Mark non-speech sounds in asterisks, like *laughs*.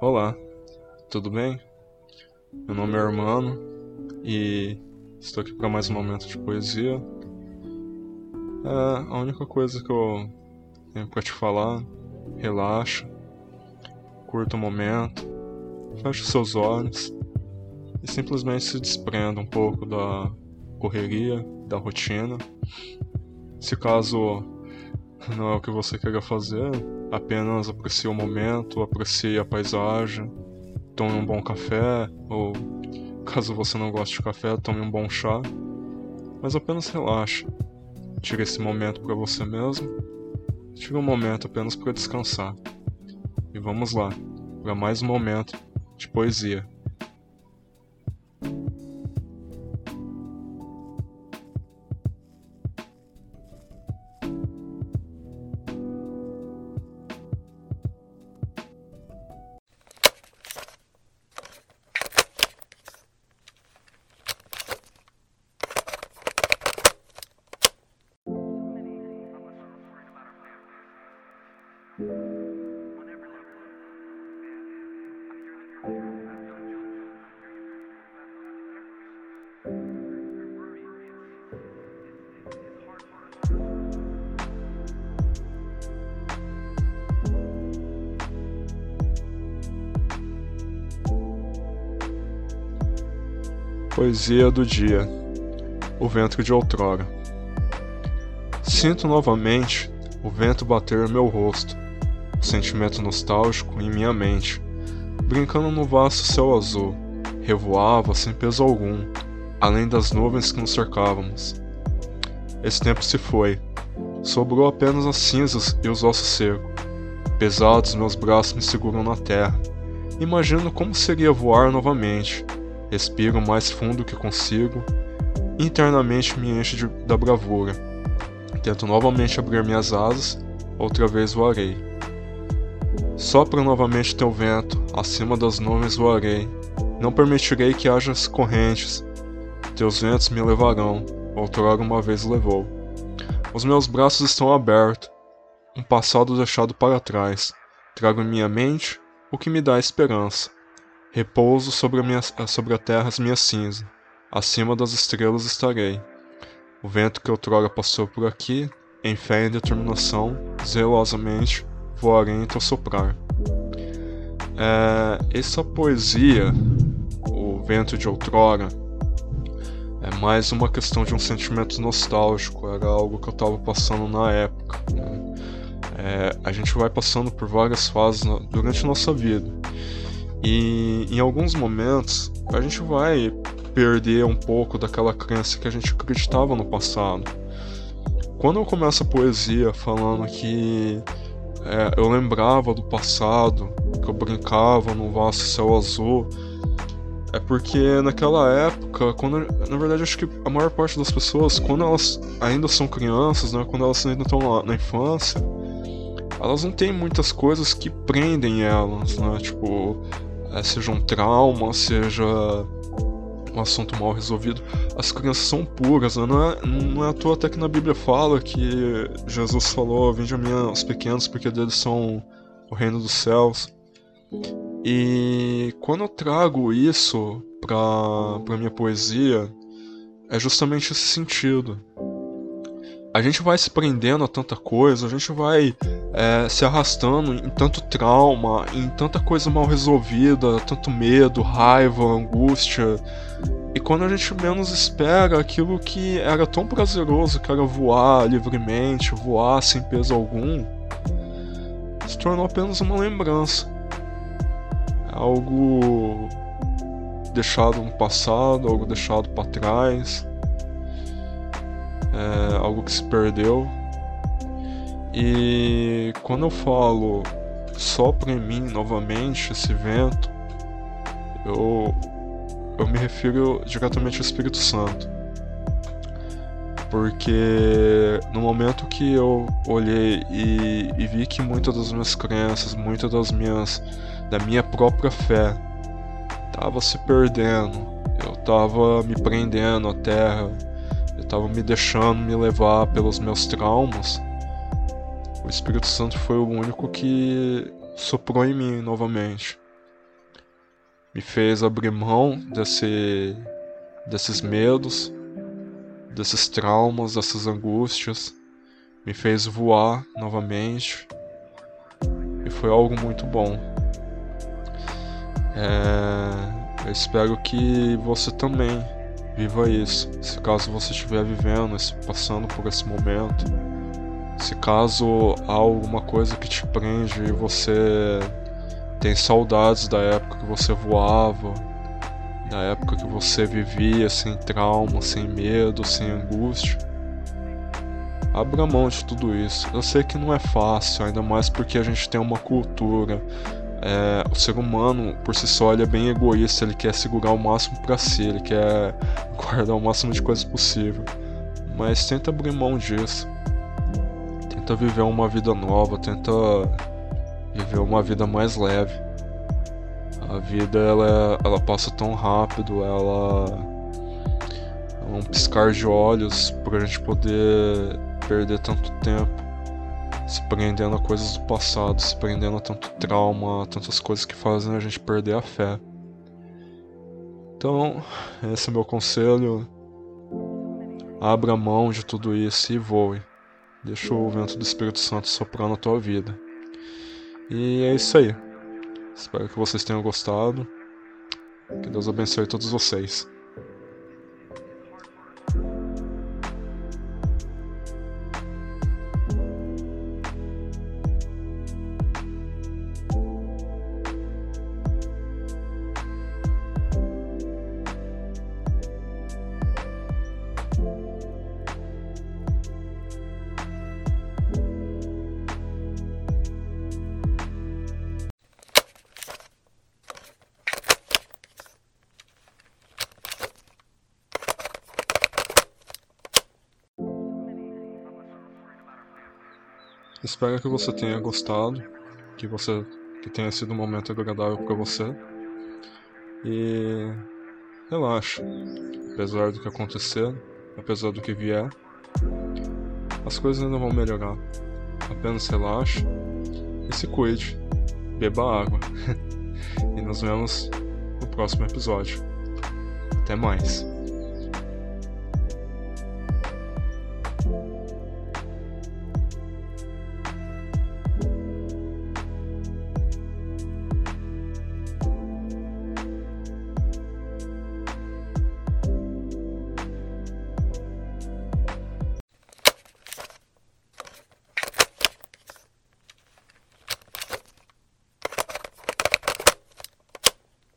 Olá, tudo bem? Meu nome é Hermano e estou aqui para mais um momento de poesia. É a única coisa que eu tenho para te falar. Relaxa, curta o momento, feche seus olhos e simplesmente se desprenda um pouco da correria, da rotina. Se caso não é o que você queira fazer, apenas aprecie o momento, aprecie a paisagem, tome um bom café, ou caso você não goste de café, tome um bom chá. Mas apenas relaxe. Tire esse momento para você mesmo. Tire um momento apenas para descansar. E vamos lá, para mais um momento de poesia. Poesia do dia O vento de outrora Sinto novamente o vento bater meu rosto, o sentimento nostálgico em minha mente, brincando no vasto céu azul, revoava sem peso algum, além das nuvens que nos cercávamos. Esse tempo se foi, sobrou apenas as cinzas e os ossos secos. Pesados meus braços me seguram na terra. Imagino como seria voar novamente. Respiro mais fundo que consigo. Internamente me enche de, da bravura Tento novamente abrir minhas asas, outra vez voarei. Sopra novamente teu vento, acima das nuvens voarei. Não permitirei que haja correntes. Teus ventos me levarão, outrora uma vez levou. Os meus braços estão abertos, um passado deixado para trás. Trago em minha mente o que me dá esperança. Repouso sobre a, minha, sobre a terra as minhas cinzas. Acima das estrelas estarei. O vento que outrora passou por aqui, em fé e determinação, zelosamente voarei em teu soprar. É, essa poesia, o vento de outrora, é mais uma questão de um sentimento nostálgico, era algo que eu estava passando na época. Né? É, a gente vai passando por várias fases durante nossa vida. E em alguns momentos a gente vai perder um pouco daquela crença que a gente acreditava no passado. Quando eu começo a poesia falando que é, eu lembrava do passado, que eu brincava no vasto céu azul, é porque naquela época, quando na verdade acho que a maior parte das pessoas, quando elas ainda são crianças, né, quando elas ainda estão na, na infância, elas não têm muitas coisas que prendem elas, né? Tipo, é, seja um trauma, seja um assunto mal resolvido, as crianças são puras, né? não, é, não é à toa até que na Bíblia fala que Jesus falou: Vinde a mim os pequenos, porque deles são o reino dos céus. E quando eu trago isso para minha poesia, é justamente esse sentido a gente vai se prendendo a tanta coisa, a gente vai é, se arrastando em tanto trauma, em tanta coisa mal resolvida, tanto medo, raiva, angústia. E quando a gente menos espera, aquilo que era tão prazeroso, que era voar livremente, voar sem peso algum, se tornou apenas uma lembrança. É algo deixado no passado, algo deixado para trás é algo que se perdeu. E quando eu falo sopra em mim novamente esse vento, eu, eu me refiro diretamente ao Espírito Santo. Porque no momento que eu olhei e, e vi que muitas das minhas crenças, muitas das minhas. da minha própria fé, tava se perdendo, eu tava me prendendo à terra, estava me deixando me levar pelos meus traumas, o Espírito Santo foi o único que soprou em mim novamente. me fez abrir mão desse, desses medos, desses traumas, dessas angústias, me fez voar novamente e foi algo muito bom. É, eu espero que você também viva isso. Se caso você estiver vivendo, passando por esse momento, se caso há alguma coisa que te prende e você tem saudades da época que você voava, da época que você vivia sem trauma, sem medo, sem angústia. Abra mão de tudo isso. Eu sei que não é fácil, ainda mais porque a gente tem uma cultura. É, o ser humano, por si só, ele é bem egoísta, ele quer segurar o máximo para si, ele quer *laughs* guardar o máximo de coisas possível. Mas tenta abrir mão disso tenta viver uma vida nova, tenta viver uma vida mais leve. A vida ela, ela passa tão rápido, ela é um piscar de olhos para a gente poder perder tanto tempo se prendendo a coisas do passado, se prendendo a tanto trauma, a tantas coisas que fazem a gente perder a fé. Então, esse é meu conselho. Abra mão de tudo isso e voe. Deixa o vento do Espírito Santo soprar na tua vida. E é isso aí. Espero que vocês tenham gostado. Que Deus abençoe todos vocês. Espero que você tenha gostado, que você que tenha sido um momento agradável para você. E relaxa. Apesar do que acontecer, apesar do que vier, as coisas ainda vão melhorar. Apenas relaxe e se cuide. Beba água. *laughs* e nos vemos no próximo episódio. Até mais.